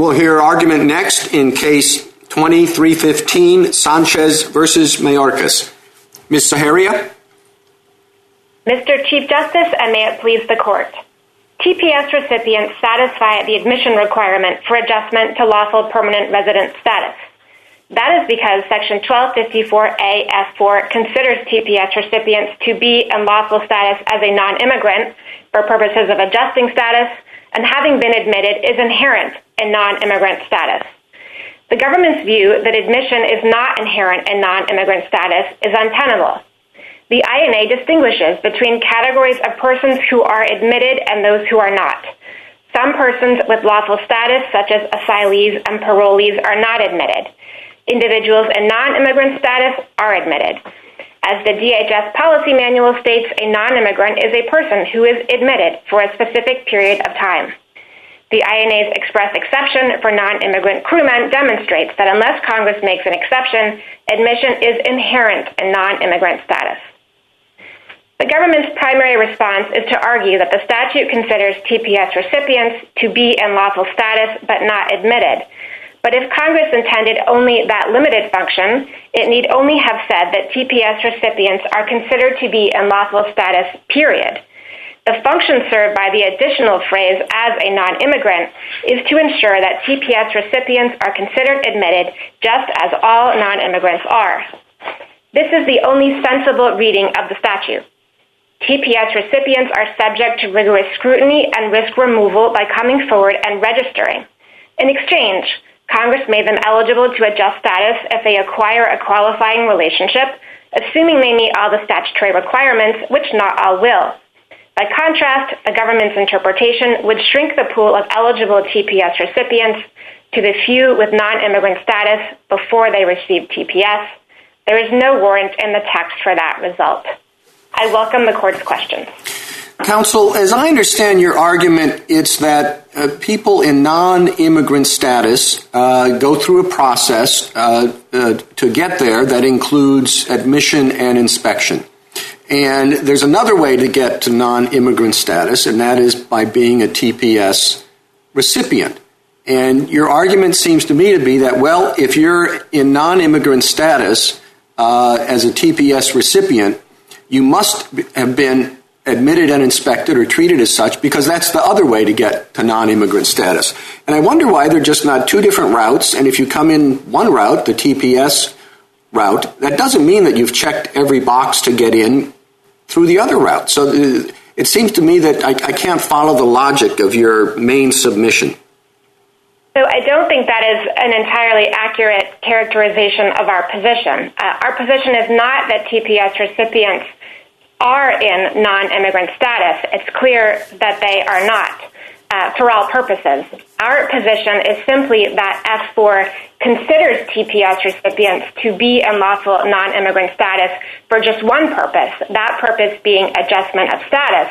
will hear argument next in Case 2315, Sanchez v. Mayorkas. Ms. Saharia? Mr. Chief Justice, and may it please the Court, TPS recipients satisfy the admission requirement for adjustment to lawful permanent resident status. That is because Section 1254A-F4 considers TPS recipients to be in lawful status as a non-immigrant for purposes of adjusting status, and having been admitted is inherent in non-immigrant status. The government's view that admission is not inherent in non-immigrant status is untenable. The INA distinguishes between categories of persons who are admitted and those who are not. Some persons with lawful status, such as asylees and parolees, are not admitted. Individuals in non-immigrant status are admitted. As the DHS policy manual states, a non-immigrant is a person who is admitted for a specific period of time. The INA's express exception for non-immigrant crewmen demonstrates that unless Congress makes an exception, admission is inherent in non-immigrant status. The government's primary response is to argue that the statute considers TPS recipients to be in lawful status but not admitted. But if Congress intended only that limited function, it need only have said that TPS recipients are considered to be in lawful status, period. The function served by the additional phrase, as a non-immigrant, is to ensure that TPS recipients are considered admitted just as all non-immigrants are. This is the only sensible reading of the statute. TPS recipients are subject to rigorous scrutiny and risk removal by coming forward and registering. In exchange, Congress made them eligible to adjust status if they acquire a qualifying relationship, assuming they meet all the statutory requirements, which not all will. By contrast, the government's interpretation would shrink the pool of eligible TPS recipients to the few with non-immigrant status before they receive TPS. There is no warrant in the text for that result. I welcome the court's questions. Counsel, as I understand your argument, it's that uh, people in non-immigrant status uh, go through a process uh, to get there that includes admission and inspection. And there's another way to get to non-immigrant status, and that is by being a TPS recipient. And your argument seems to me to be that, well, if you're in non-immigrant status as a TPS recipient, you must have been admitted and inspected or treated as such because that's the other way to get to non-immigrant status. And I wonder why they're just not two different routes, and if you come in one route, the TPS route, that doesn't mean that you've checked every box to get in through the other route. So uh, it seems to me that I can't follow the logic of your main submission. So I don't think that is an entirely accurate characterization of our position. Uh, our position is not that TPS recipients are in non-immigrant status. It's clear that they are not Uh, for all purposes. Our position is simply that F4 considers TPS recipients to be in lawful non-immigrant status for just one purpose, that purpose being adjustment of status.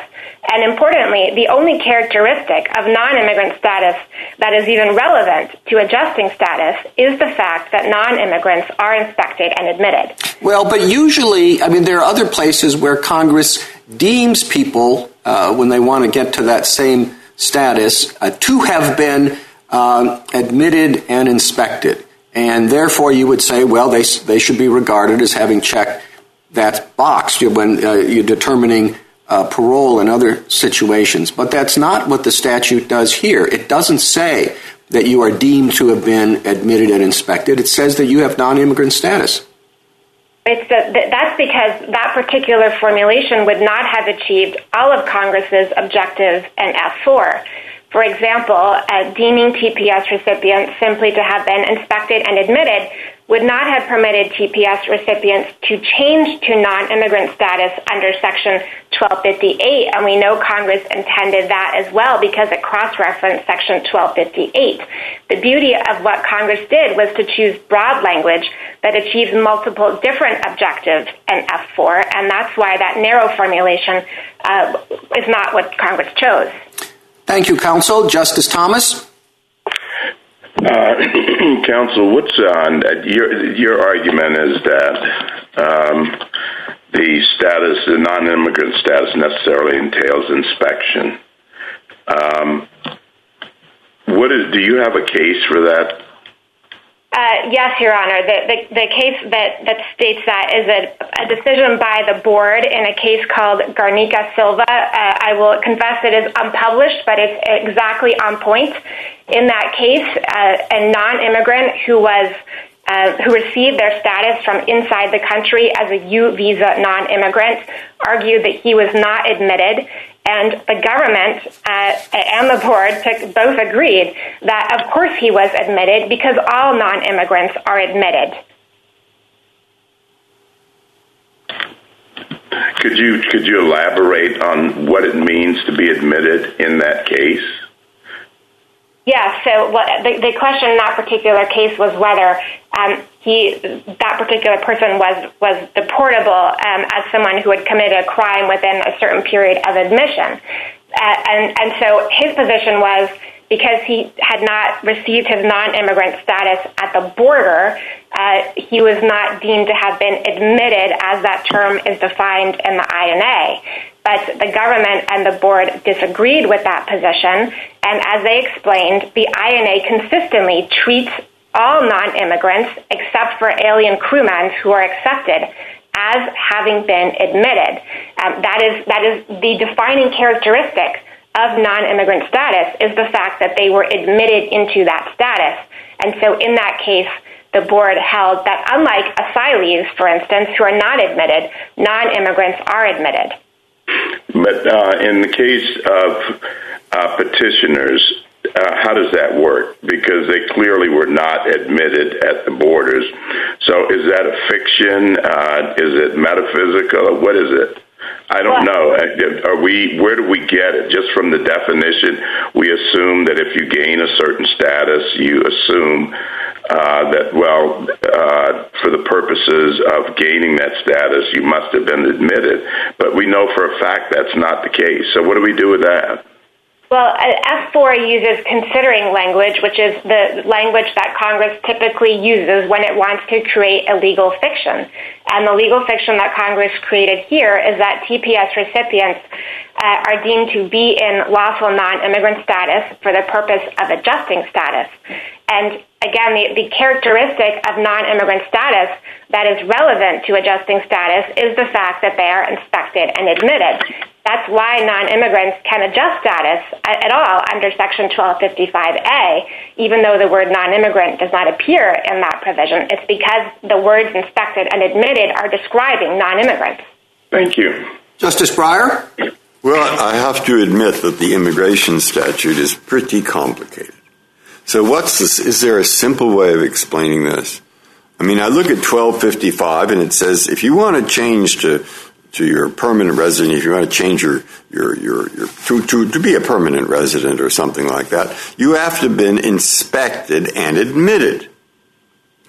And importantly, the only characteristic of non-immigrant status that is even relevant to adjusting status is the fact that non-immigrants are inspected and admitted. Well, but usually, I mean, there are other places where Congress deems people, uh, when they want to get to that same status, uh, to have been um, admitted and inspected. And therefore, you would say, well, they they should be regarded as having checked that box when uh, you're determining uh, parole and other situations. But that's not what the statute does here. It doesn't say that you are deemed to have been admitted and inspected. It says that you have non-immigrant status. That's because that particular formulation would not have achieved all of Congress's objectives and F4. For example, deeming TPS recipients simply to have been inspected and admitted would not have permitted TPS recipients to change to non-immigrant status under Section 1258. And we know Congress intended that as well because it cross-referenced Section 1258. The beauty of what Congress did was to choose broad language that achieves multiple different objectives in F4, And that's why that narrow formulation uh, is not what Congress chose. Thank you, Counsel. Justice Thomas? Uh, counsel, what's on your your argument is that um, the status, the non-immigrant status necessarily entails inspection. Um, what is do you have a case for that? Uh, yes, Your Honor. The case that states that is a decision by the board in a case called Garnica Silva. Uh, I will confess it is unpublished, but it's exactly on point. In that case, uh, a non-immigrant who received their status from inside the country as a U visa non-immigrant argued that he was not admitted, and the government uh, and the board both agreed that, of course, he was admitted because all non-immigrants are admitted. Could you could you elaborate on what it means to be admitted in that case? Yes. So the question in that particular case was whether um, that particular person was was deportable um, as someone who had committed a crime within a certain period of admission. Uh, and and so his position was because he had not received his non-immigrant status at the border, uh, he was not deemed to have been admitted as that term is defined in the INA. But the government and the board disagreed with that position, and as they explained, the INA consistently treats all non-immigrants except for alien crewmen who are accepted as having been admitted. Um, that is that is the defining characteristic of non-immigrant status is the fact that they were admitted into that status. And so in that case, the board held that unlike asylees, for instance, who are not admitted, non-immigrants are admitted. But uh, in the case of uh, petitioners, Uh, how does that work? Because they clearly were not admitted at the borders. So is that a fiction? Uh, is it metaphysical? What is it? I don't know. Uh, are we? Where do we get it? Just from the definition, we assume that if you gain a certain status, you assume that, well, for the purposes of gaining that status, you must have been admitted. But we know for a fact that's not the case. So what do we do with that? Well, uh, F4 uses considering language, which is the language that Congress typically uses when it wants to create a legal fiction. And the legal fiction that Congress created here is that TPS recipients uh, are deemed to be in lawful non-immigrant status for the purpose of adjusting status. And again, the characteristic of non-immigrant status that is relevant to adjusting status is the fact that they are inspected and admitted. That's why non-immigrants can adjust status at all under Section 1255A, even though the word non-immigrant does not appear in that provision. It's because the words inspected and admitted are describing non-immigrants. Thank you. Justice Breyer? Well, I have to admit that the immigration statute is pretty complicated. So what's is there a simple way of explaining this? I mean, I look at 1255 and it says if you want to change to your permanent resident, if you want to change your your your to to to be a permanent resident or something like that, you have to have been inspected and admitted,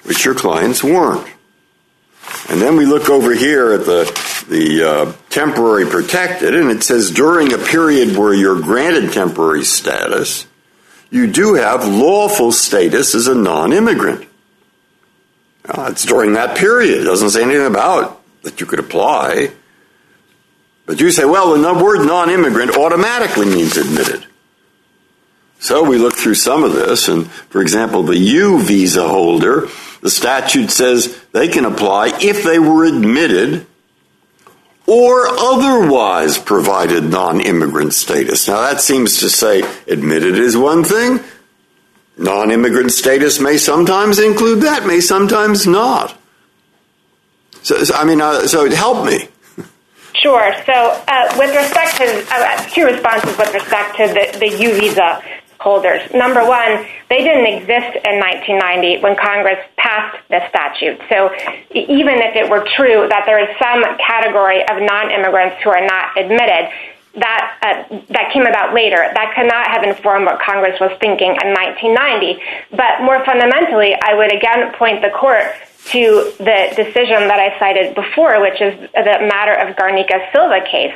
which your clients weren't. And then we look over here at the the uh, temporary protected, and it says during a period where you're granted temporary status, you do have lawful status as a non-immigrant. It's during that period. It doesn't say anything about that you could apply. But you say, well, the word non-immigrant automatically means admitted. So we look through some of this, and for example, the U visa holder, the statute says they can apply if they were admitted or otherwise provided non-immigrant status. Now, that seems to say admitted is one thing. Non-immigrant status may sometimes include that, may sometimes not. So I mean, uh, so help me. Sure. So uh, with respect to uh, two responses with respect to the U visa holders. Number one, they didn't exist in 1990 when Congress passed the statute. So even if it were true that there is some category of non-immigrants who are not admitted, that uh, that came about later. That could not have informed what Congress was thinking in 1990. But more fundamentally, I would again point the court to the decision that I cited before, which is the matter of Garnica Silva case.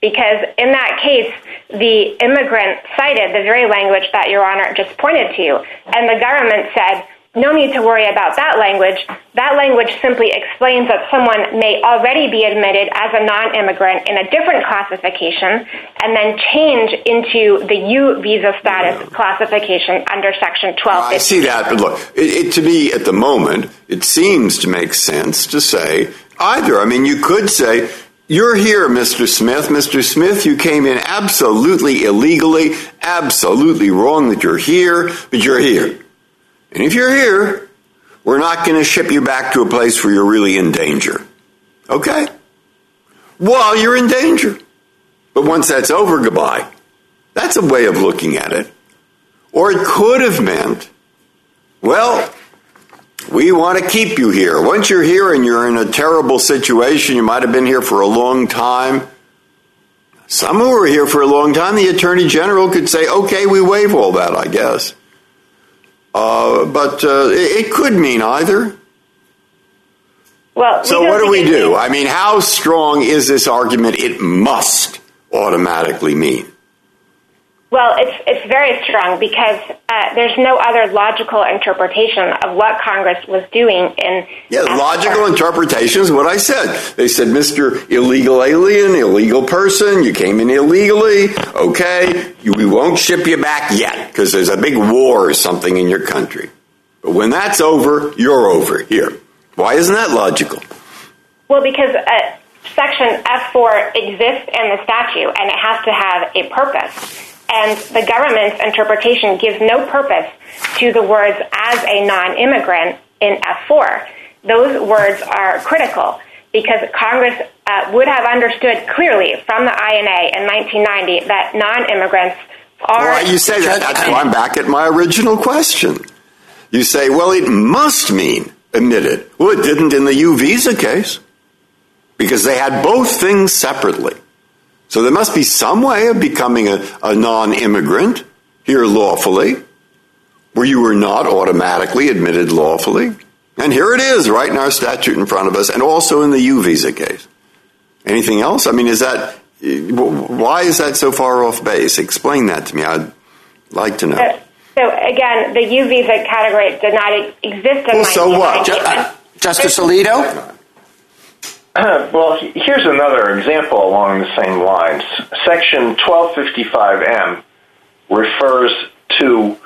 Because in that case, the immigrant cited the very language that Your Honor just pointed to. And the government said, no need to worry about that language. That language simply explains that someone may already be admitted as a non-immigrant in a different classification and then change into the U visa status classification under Section 12. I see that, but look, it, it, to me at the moment, it seems to make sense to say either. I mean, you could say, you're here, Mr. Smith. Mr. Smith, you came in absolutely illegally, absolutely wrong that you're here, but you're here. And if you're here, we're not going to ship you back to a place where you're really in danger. Okay? While you're in danger. But once that's over, goodbye. That's a way of looking at it. Or it could have meant, well, we want to keep you here. Once you're here and you're in a terrible situation, you might have been here for a long time. Some who were here for a long time, the Attorney General could say, okay, we waive all that, I guess. Uh, but uh, it could mean either. Well, so what do we do? I mean, how strong is this argument? It must automatically mean. Well, it's it's very strong because uh, there's no other logical interpretation of what Congress was doing in Yeah, F4. logical interpretation is what I said. They said, Mr. Illegal Alien, illegal person, you came in illegally, okay, you, we won't ship you back yet because there's a big war or something in your country. But when that's over, you're over here. Why isn't that logical? Well, because uh, Section F4 exists in the statute and it has to have a purpose. And the government's interpretation gives no purpose to the words as a non immigrant in F4. Those words are critical because Congress uh, would have understood clearly from the INA in 1990 that non immigrants are. Why you say that? That's why I'm back at my original question. You say, well, it must mean admitted. Well, it didn't in the U visa case because they had both things separately. So there must be some way of becoming a, a non immigrant here lawfully where you were not automatically admitted lawfully. And here it is right in our statute in front of us and also in the U visa case. Anything else? I mean, is that why is that so far off base? Explain that to me. I'd like to know. So again, the U visa category did not exist in Well, so what? 1990. Ju- uh, Justice Alito? well, here's another example along the same lines. Section 1255M refers to,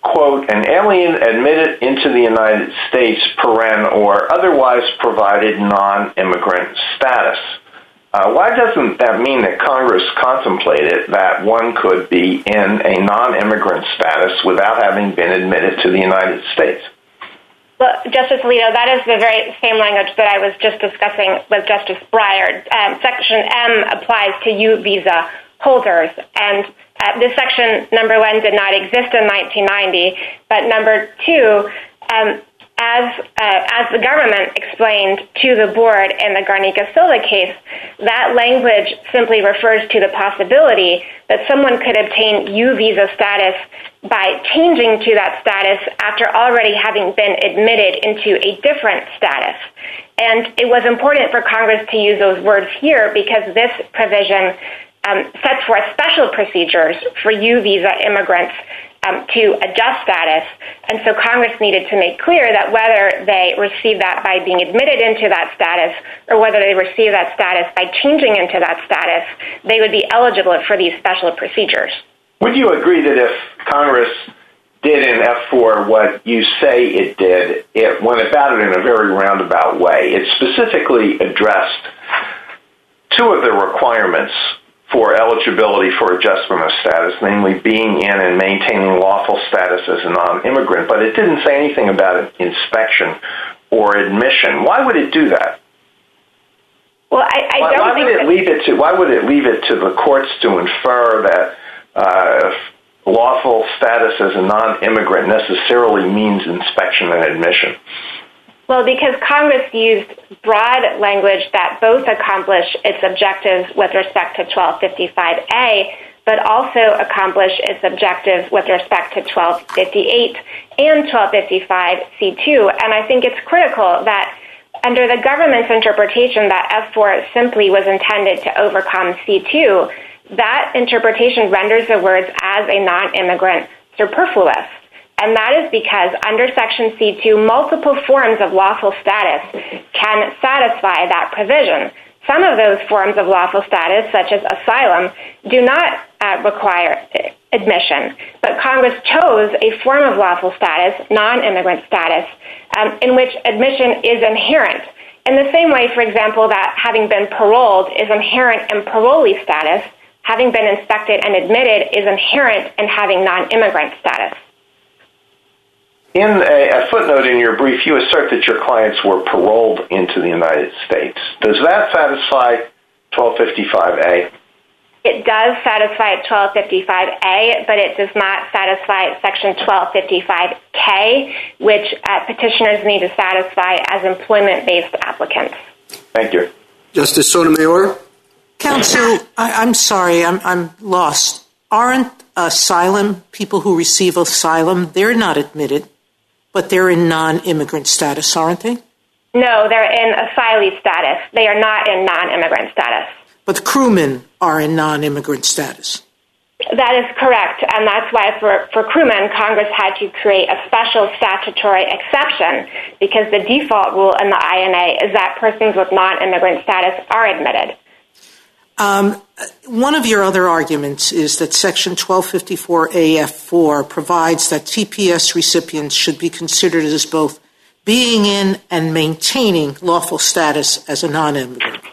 quote, an alien admitted into the United States, paren, or otherwise provided non immigrant status. Uh, why doesn't that mean that Congress contemplated that one could be in a non immigrant status without having been admitted to the United States? Well, Justice Alito, that is the very same language that I was just discussing with Justice Breyer. Um, section M applies to U visa holders, and uh, this section, number one, did not exist in 1990, but number two, um, as uh, as the government explained to the board in the Garnica Silva case, that language simply refers to the possibility that someone could obtain U visa status by changing to that status after already having been admitted into a different status. And it was important for Congress to use those words here because this provision um, sets forth special procedures for U visa immigrants Um, to adjust status. And so Congress needed to make clear that whether they receive that by being admitted into that status or whether they receive that status by changing into that status, they would be eligible for these special procedures. Would you agree that if Congress did in F4 what you say it did, it went about it in a very roundabout way? It specifically addressed two of the requirements for eligibility for adjustment of status, namely being in and maintaining lawful status as a non-immigrant, but it didn't say anything about inspection or admission. Why would it do that? Well, I, don't why think would it that- leave it to why would it leave it to the courts to infer that uh, lawful status as a non-immigrant necessarily means inspection and admission? Well, because Congress used broad language that both accomplish its objectives with respect to 1255A, but also accomplish its objectives with respect to 1258 and 1255C2. And I think it's critical that under the government's interpretation that F4 simply was intended to overcome C2, that interpretation renders the words as a non-immigrant superfluous. And that is because under Section C2, multiple forms of lawful status can satisfy that provision. Some of those forms of lawful status, such as asylum, do not uh, require uh, admission. But Congress chose a form of lawful status, non-immigrant status, um, in which admission is inherent. In the same way, for example, that having been paroled is inherent in parolee status, having been inspected and admitted is inherent in having non-immigrant status. In a footnote in your brief, you assert that your clients were paroled into the United States. Does that satisfy 1255A? It does satisfy 1255A, but it does not satisfy Section 1255K, which uh, petitioners need to satisfy as employment-based applicants. Thank you. Justice Sotomayor? Counsel, I'm sorry, I'm lost. Aren't asylum, people who receive asylum, they're not admitted, but they're in non-immigrant status, aren't they? No, they're in asylee status. They are not in non-immigrant status. But crewmen are in non-immigrant status. That is correct, and that's why for, for crewmen, Congress had to create a special statutory exception because the default rule in the INA is that persons with non-immigrant status are admitted. Um, one of your other arguments is that Section 1254AF4 provides that TPS recipients should be considered as both being in and maintaining lawful status as a non-immigrant.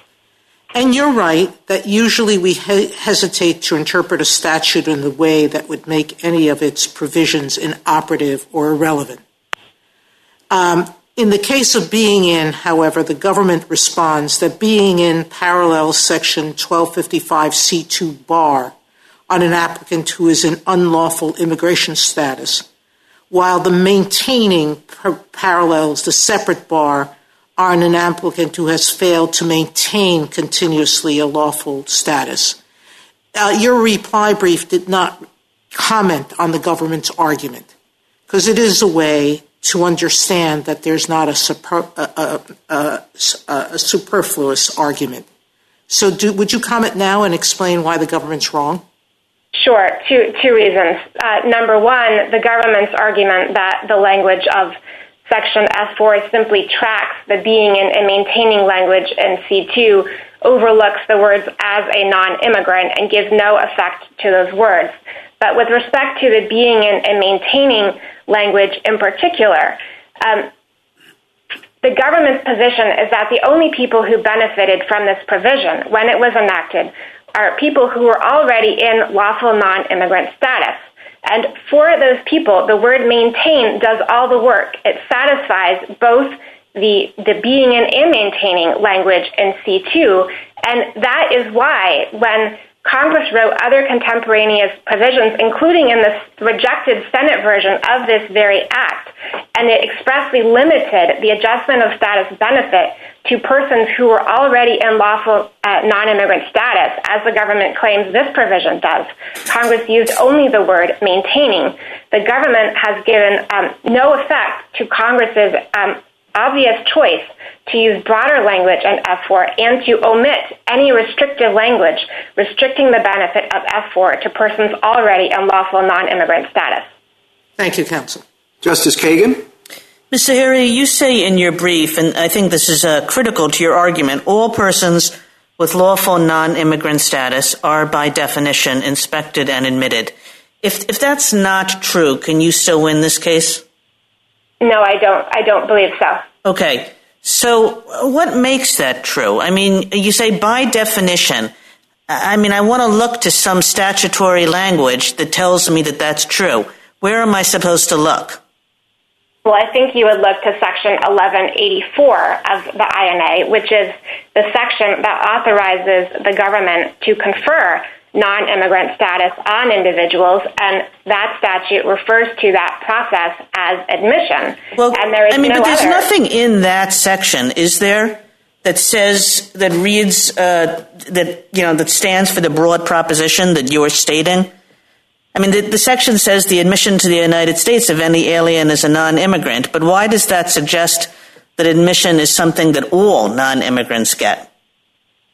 And you're right that usually we hesitate to interpret a statute in the way that would make any of its provisions inoperative or irrelevant. Um, In the case of being in, however, the government responds that being in parallels Section 1255C2 bar on an applicant who is in unlawful immigration status, while the maintaining parallels the separate bar on an applicant who has failed to maintain continuously a lawful status. Uh, your reply brief did not comment on the government's argument because it is a way to understand that there's not a superfluous argument. So would you comment now and explain why the government's wrong? Sure, two reasons. Uh, number one, the government's argument that the language of Section F4 simply tracks the being and maintaining language in C2 overlooks the words as a non-immigrant and gives no effect to those words. But with respect to the being in and maintaining language in particular, um, the government's position is that the only people who benefited from this provision when it was enacted are people who were already in lawful non-immigrant status. And for those people, the word maintain does all the work. It satisfies both the being in and maintaining language in C2. And that is why when Congress wrote other contemporaneous provisions, including in the rejected Senate version of this very act, and it expressly limited the adjustment of status benefit to persons who were already in lawful uh, non-immigrant status, as the government claims this provision does, Congress used only the word maintaining. The government has given um, no effect to Congress's um, obvious choice to use broader language in F4 and to omit any restrictive language restricting the benefit of f4 to persons already in lawful non-immigrant status. Thank you, counsel. Justice Kagan? Mr. Harry, you say in your brief, and I think this is uh, critical to your argument, all persons with lawful non-immigrant status are by definition inspected and admitted. If that's not true, can you still win this case? No, I don't I don't believe so. Okay. So what makes that true? I mean, you say by definition. I mean, I want to look to some statutory language that tells me that that's true. Where am I supposed to look? Well, I think you would look to Section 1184 of the INA, which is the section that authorizes the government to confer non-immigrant status on individuals, and that statute refers to that process as admission. Well, I mean, but there's nothing in that section, is there, that says, that reads, uh, that you know that stands for the broad proposition that you are stating? I mean, the section says the admission to the United States of any alien is a non-immigrant, but why does that suggest that admission is something that all non-immigrants get?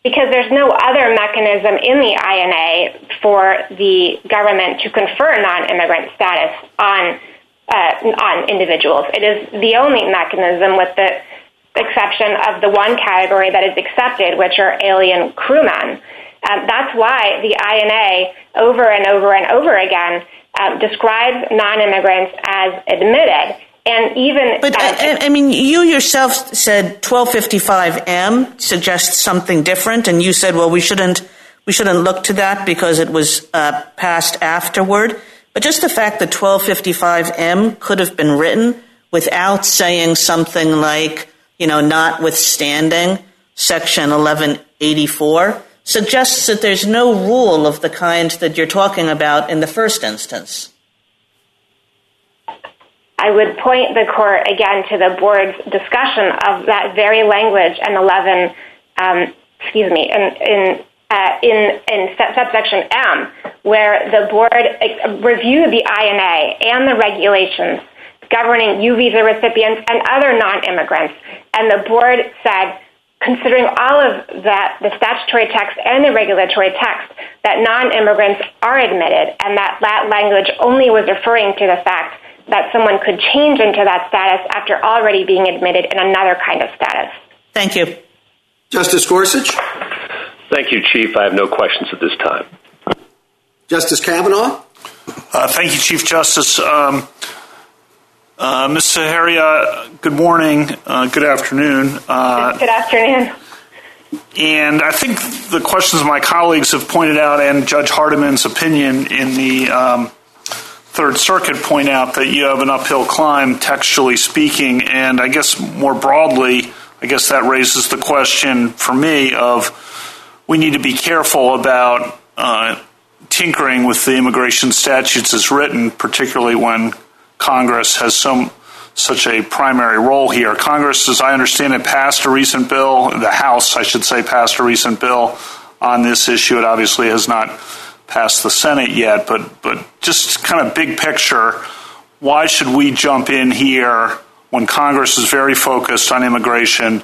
Because there's no other mechanism in the INA for the government to confer non-immigrant status on uh, on individuals. It is the only mechanism with the exception of the one category that is accepted, which are alien crewmen. Um, that's why the INA over and over and over again um, describes non-immigrants as admitted. I mean, you yourself said 1255M suggests something different, and you said, well, we shouldn't we shouldn't look to that because it was uh, passed afterward. But just the fact that 1255M could have been written without saying something like, you know, notwithstanding Section 1184 suggests that there's no rule of the kind that you're talking about in the first instance. I would point the court again to the board's discussion of that very language in 11, um, excuse me, in uh, subsection M, where the board reviewed the INA and the regulations governing U visa recipients and other non-immigrants. And the board said, considering all of that, the statutory text and the regulatory text, that non-immigrants are admitted and that that language only was referring to the fact that someone could change into that status after already being admitted in another kind of status. Thank you. Justice Gorsuch? Thank you, Chief. I have no questions at this time. Justice Kavanaugh? Uh, thank you, Chief Justice. Um, uh, Ms. Saharia, good morning. Uh, good afternoon. Good afternoon. And I think the questions my colleagues have pointed out and Judge Hardiman's opinion in the um, Third Circuit point out that you have an uphill climb, textually speaking. And I guess more broadly, I guess that raises the question for me of we need to be careful about uh, tinkering with the immigration statutes as written, particularly when Congress has some such a primary role here. Congress, as I understand it, passed a recent bill, the House, I should say, passed a recent bill on this issue. It obviously has not passed the Senate yet. But just kind of big picture, why should we jump in here when Congress is very focused on immigration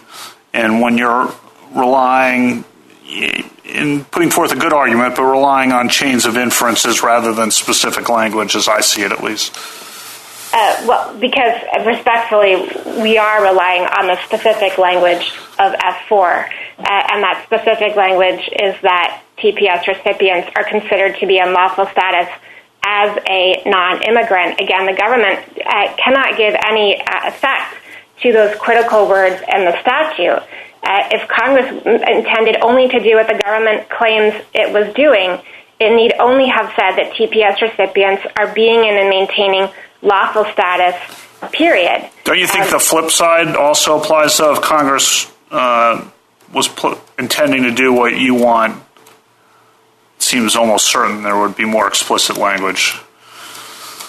and when you're relying, in putting forth a good argument, but relying on chains of inferences rather than specific language, as I see it at least? Uh, well, because respectfully, we are relying on the specific language of F-4. Uh, and that specific language is that TPS recipients are considered to be in lawful status as a non-immigrant. Again, the government uh, cannot give any uh, effect to those critical words in the statute. Uh, if Congress intended only to do what the government claims it was doing, it need only have said that TPS recipients are being in and maintaining lawful status, period. Don't you think the flip side also applies, though, if Congress was intending to do what you want? Seems almost certain there would be more explicit language.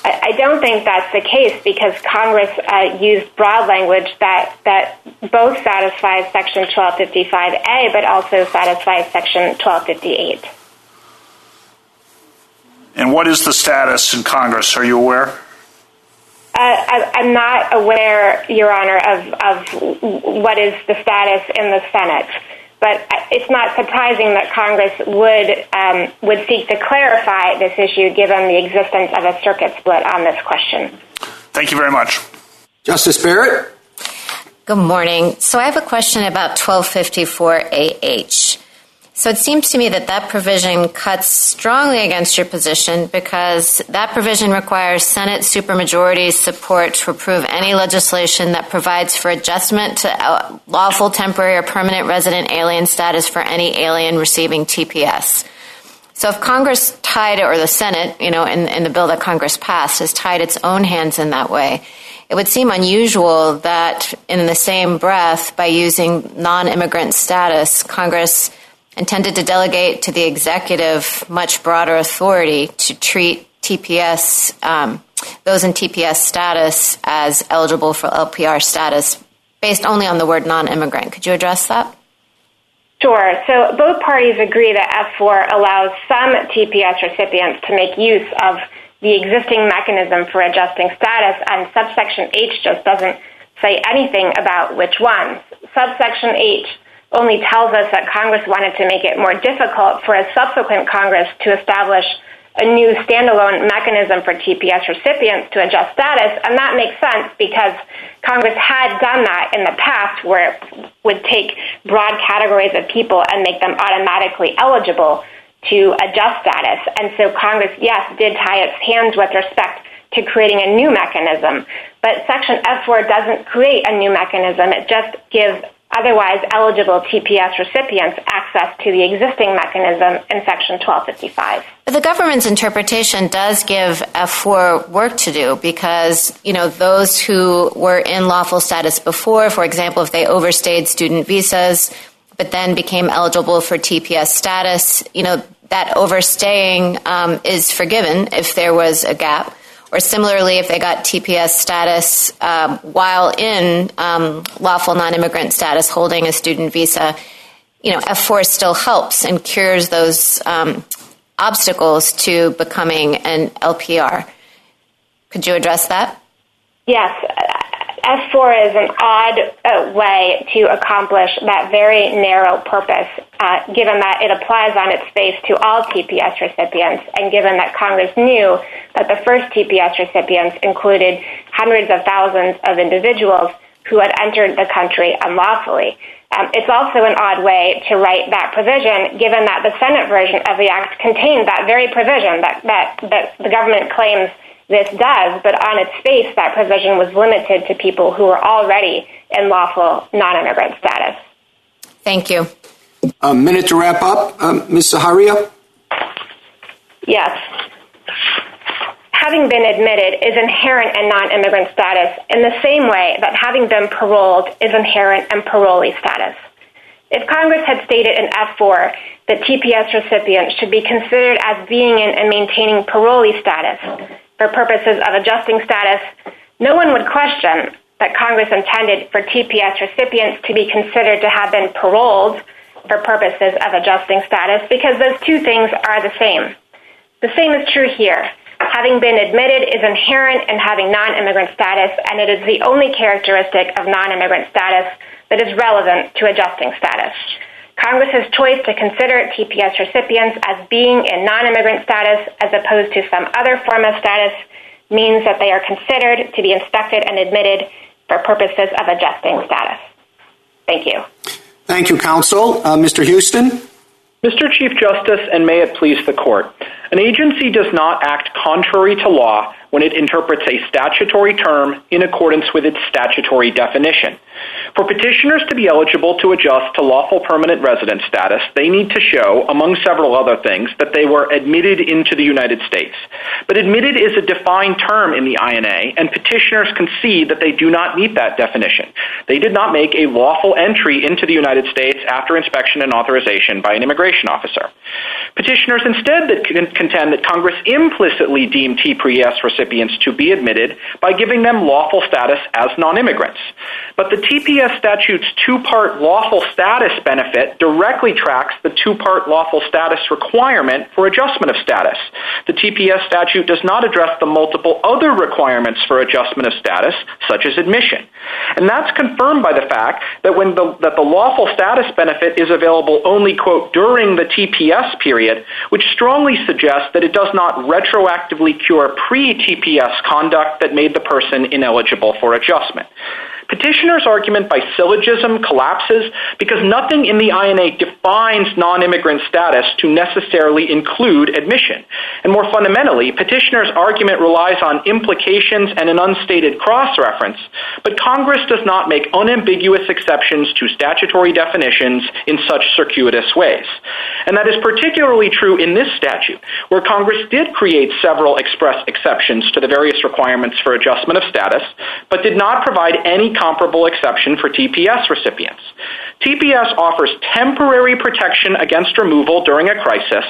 I don't think that's the case because Congress uh, used broad language that that both satisfies Section 1255A, but also satisfies Section 1258. And what is the status in Congress? Are you aware? Uh, I'm not aware, Your Honor, of, of what is the status in the Senate. But it's not surprising that Congress um, would seek to clarify this issue given the existence of a circuit split on this question. Thank you very much. Justice Barrett? Good morning. So I have a question about 1254AH. So it seems to me that that provision cuts strongly against your position because that provision requires Senate supermajority support to approve any legislation that provides for adjustment to lawful temporary or permanent resident alien status for any alien receiving TPS. So if Congress tied, or the Senate, you know, in the bill that Congress passed, has tied its own hands in that way, it would seem unusual that in the same breath, by using non-immigrant status, Congress intended to delegate to the executive much broader authority to treat TPS, um, those in TPS status as eligible for LPR status based only on the word non-immigrant. Could you address that? Sure. So both parties agree that F4 allows some TPS recipients to make use of the existing mechanism for adjusting status, and subsection H just doesn't say anything about which ones. Subsection H only tells us that Congress wanted to make it more difficult for a subsequent Congress to establish a new standalone mechanism for TPS recipients to adjust status, and that makes sense because Congress had done that in the past where it would take broad categories of people and make them automatically eligible to adjust status. And so Congress, yes, did tie its hands with respect to creating a new mechanism. But Section F4 doesn't create a new mechanism. It just gives otherwise eligible TPS recipients access to the existing mechanism in Section 1255. But the government's interpretation does give F4 work to do because, you know, those who were in lawful status before, for example, if they overstayed student visas, but then became eligible for TPS status, you know, that overstaying um, is forgiven if there was a gap or similarly, if they got TPS status um, while in um, lawful non-immigrant status, holding a student visa, you know, F4 still helps and cures those um, obstacles to becoming an LPR. Could you address that? Yes. F4 is an odd uh, way to accomplish that very narrow purpose, uh, given that it applies on its face to all TPS recipients, and given that Congress knew that the first TPS recipients included hundreds of thousands of individuals who had entered the country unlawfully. Um, it's also an odd way to write that provision, given that the Senate version of the Act contained that very provision that, that, that the government claims this does, but on its face, that provision was limited to people who were already in lawful non-immigrant status. Thank you. A minute to wrap up. Um, Ms. Saharia? Yes. Having been admitted is inherent in non-immigrant status in the same way that having been paroled is inherent in parolee status. If Congress had stated in F4 that TPS recipients should be considered as being in and maintaining parolee status, for purposes of adjusting status, no one would question that Congress intended for TPS recipients to be considered to have been paroled for purposes of adjusting status because those two things are the same. The same is true here. Having been admitted is inherent in having non-immigrant status, and it is the only characteristic of non-immigrant status that is relevant to adjusting status. Congress's choice to consider TPS recipients as being in non-immigrant status as opposed to some other form of status means that they are considered to be inspected and admitted for purposes of adjusting status. Thank you. Thank you, counsel. Uh, Mr. Huston? Mr. Chief Justice, and may it please the court, an agency does not act contrary to law when it interprets a statutory term in accordance with its statutory definition. For petitioners to be eligible to adjust to lawful permanent resident status, they need to show, among several other things, that they were admitted into the United States. But admitted is a defined term in the INA, and petitioners concede that they do not meet that definition. They did not make a lawful entry into the United States after inspection and authorization by an immigration officer. Petitioners instead contend that Congress implicitly deemed TPS recipients to be admitted by giving them lawful status as non-immigrants. But the TPS statute's two-part lawful status benefit directly tracks the two-part lawful status requirement for adjustment of status. The TPS statute does not address the multiple other requirements for adjustment of status, such as admission. And that's confirmed by the fact that when the, that the lawful status benefit is available only, quote, during the TPS period, which strongly suggests that it does not retroactively cure pre-TPS conduct that made the person ineligible for adjustment. Petitioner's argument by syllogism collapses because nothing in the INA defines non-immigrant status to necessarily include admission. And more fundamentally, petitioner's argument relies on implications and an unstated cross-reference, but Congress does not make unambiguous exceptions to statutory definitions in such circuitous ways. And that is particularly true in this statute, where Congress did create several express exceptions to the various requirements for adjustment of status, but did not provide any comparable exception for TPS recipients. TPS offers temporary protection against removal during a crisis,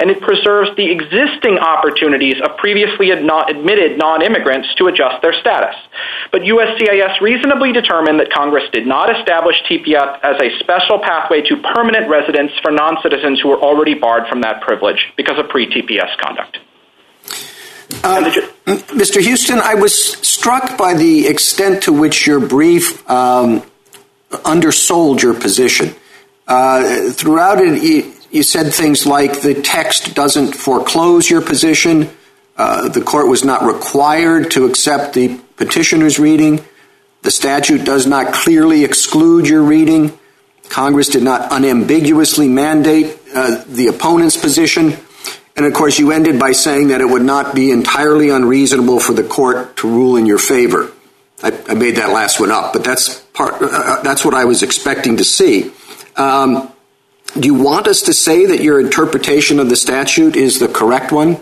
and it preserves the existing opportunities of previously admitted non-immigrants to adjust their status. But USCIS reasonably determined that Congress did not establish TPS as a special pathway to permanent residence for non-citizens who were already barred from that privilege because of pre-TPS conduct. Uh, Mr. Huston, I was struck by the extent to which your brief um, undersold your position. Uh, throughout it, you said things like the text doesn't foreclose your position. Uh, the court was not required to accept the petitioner's reading. The statute does not clearly exclude your reading. Congress did not unambiguously mandate uh, the opponent's position. And of course, you ended by saying that it would not be entirely unreasonable for the court to rule in your favor. I, I made that last one up, but that's part. Uh, uh that's what I was expecting to see. Um, do you want us to say that your interpretation of the statute is the correct one?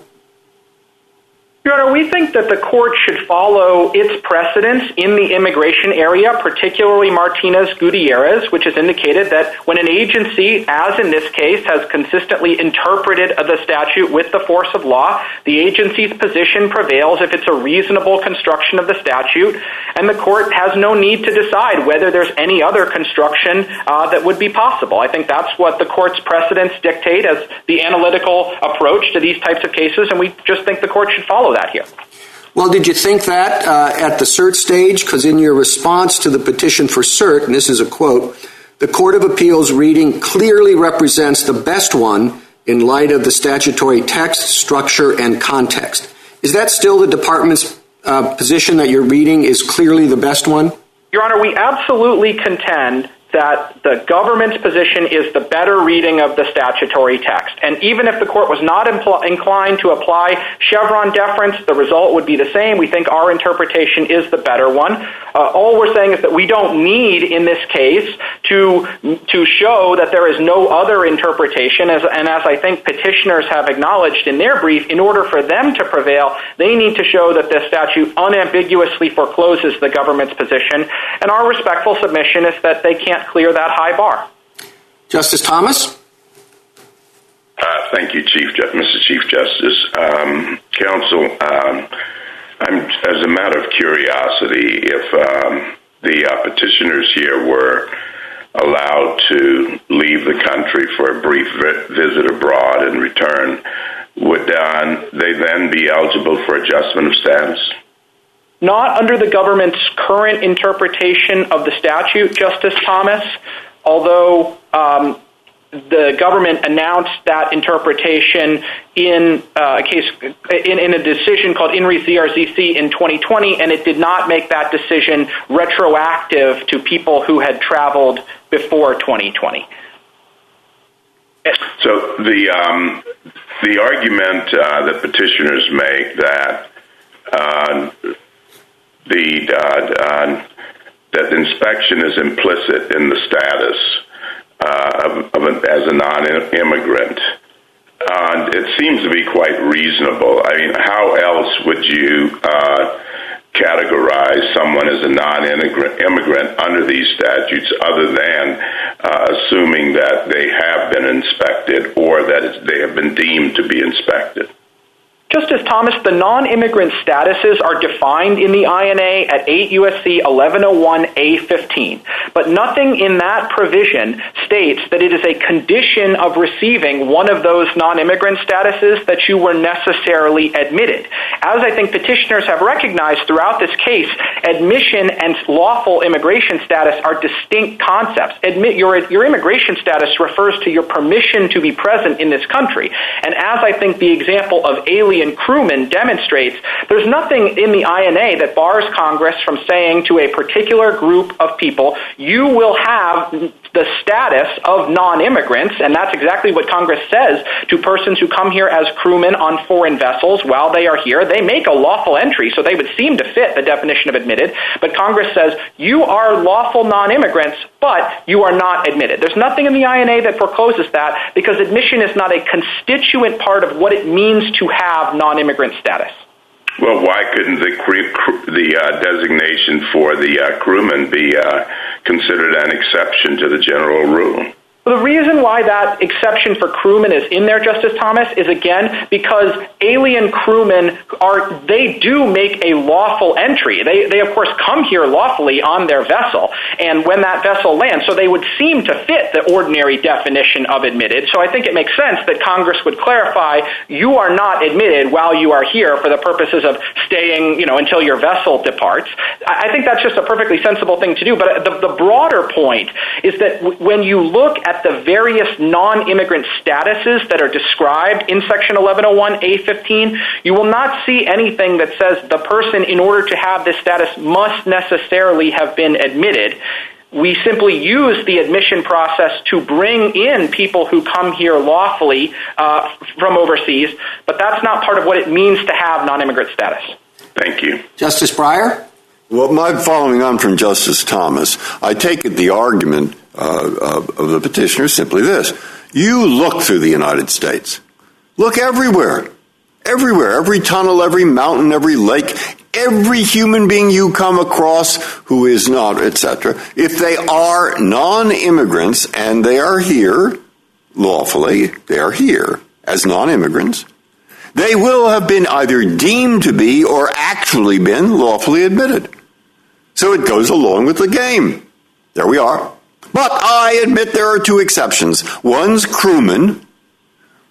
Your Honor, we think that the court should follow its precedents in the immigration area, particularly Martinez Gutierrez, which has indicated that when an agency, as in this case, has consistently interpreted the statute with the force of law, the agency's position prevails if it's a reasonable construction of the statute, and the court has no need to decide whether there's any other construction uh, that would be possible. I think that's what the court's precedents dictate as the analytical approach to these types of cases, and we just think the court should follow that here. Well, did you think that uh, at the cert stage? Because in your response to the petition for cert, and this is a quote, the Court of Appeals reading clearly represents the best one in light of the statutory text, structure, and context. Is that still the department's uh, position that your reading is clearly the best one? Your Honor, we absolutely contend that the government's position is the better reading of the statutory text. And even if the court was not inclined to apply Chevron deference, the result would be the same. We think our interpretation is the better one. Uh, all we're saying is that we don't need, in this case, to to show that there is no other interpretation. As, and as I think petitioners have acknowledged in their brief, in order for them to prevail, they need to show that the statute unambiguously forecloses the government's position. And our respectful submission is that they can't clear that high bar. Justice Thomas? Uh, thank you, Chief, Mr. Chief Justice. Um, counsel, um, I'm, as a matter of curiosity, if um, the uh, petitioners here were allowed to leave the country for a brief visit abroad and return, would uh, they then be eligible for adjustment of status? Not under the government's current interpretation of the statute, Justice Thomas, although um, the government announced that interpretation in uh, a case in, in, a decision called In re Z-R-Z-C in 2020, and it did not make that decision retroactive to people who had traveled before 2020. So the um, the argument uh, that petitioners make that uh, the uh, uh, that inspection is implicit in the status uh, of, an, as a non-immigrant. Uh, it seems to be quite reasonable. I mean, how else would you uh, categorize someone as a non-immigrant immigrant under these statutes other than assuming that they have been inspected or that they have been deemed to be inspected? Justice Thomas, the non-immigrant statuses are defined in the INA at 8 U.S.C. 1101A15, but nothing in that provision states that it is a condition of receiving one of those non-immigrant statuses that you were necessarily admitted. As I think petitioners have recognized throughout this case, admission and lawful immigration status are distinct concepts. Your immigration status refers to your permission to be present in this country, and as I think the example of alien and crewman demonstrates there's nothing in the INA that bars Congress from saying to a particular group of people, you will have the status of non-immigrants, and that's exactly what Congress says to persons who come here as crewmen on foreign vessels while they are here. They make a lawful entry, so they would seem to fit the definition of admitted, but Congress says you are lawful non-immigrants, but you are not admitted. There's nothing in the INA that forecloses that because admission is not a constituent part of what it means to have non-immigrant status. Well, why couldn't the the uh, designation for the uh, crewman be uh, considered an exception to the general rule? The reason why that exception for crewmen is in there, Justice Thomas, is again because alien crewmen are they do make a lawful entry. They they of course come here lawfully on their vessel, and when that vessel lands, so they would seem to fit the ordinary definition of admitted. So I think it makes sense that Congress would clarify you are not admitted while you are here for the purposes of staying, you know, until your vessel departs. I think that's just a perfectly sensible thing to do. But the, the broader point is that when you look at at the various non-immigrant statuses that are described in Section 1101A15, you will not see anything that says the person, in order to have this status, must necessarily have been admitted. We simply use the admission process to bring in people who come here lawfully uh, from overseas, but that's not part of what it means to have non-immigrant status. Thank you. Justice Breyer? Well, my following on from Justice Thomas, I take it the argument Uh, of the petitioner is simply this. You look through the United States. Look everywhere. Everywhere. Every tunnel, every mountain, every lake, every human being you come across who is not, etc. If they are non-immigrants and they are here lawfully, they are here as non-immigrants, they will have been either deemed to be or actually been lawfully admitted. So it goes along with the game. There we are. But I admit there are two exceptions. One's crewman,